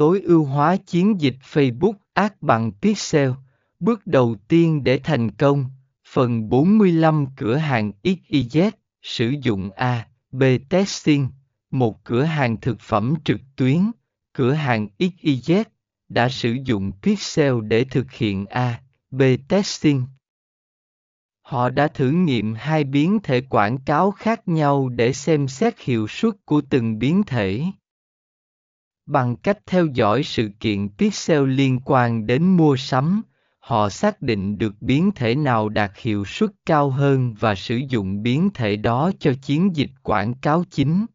tối ưu hóa chiến dịch Facebook Ads bằng Pixel. Bước đầu tiên để thành công, phần 45 cửa hàng XYZ sử dụng A, B testing, một cửa hàng thực phẩm trực tuyến, cửa hàng XYZ đã sử dụng Pixel để thực hiện A, B testing. Họ đã thử nghiệm hai biến thể quảng cáo khác nhau để xem xét hiệu suất của từng biến thể. Bằng cách theo dõi sự kiện pixel liên quan đến mua sắm, họ xác định được biến thể nào đạt hiệu suất cao hơn và sử dụng biến thể đó cho chiến dịch quảng cáo chính.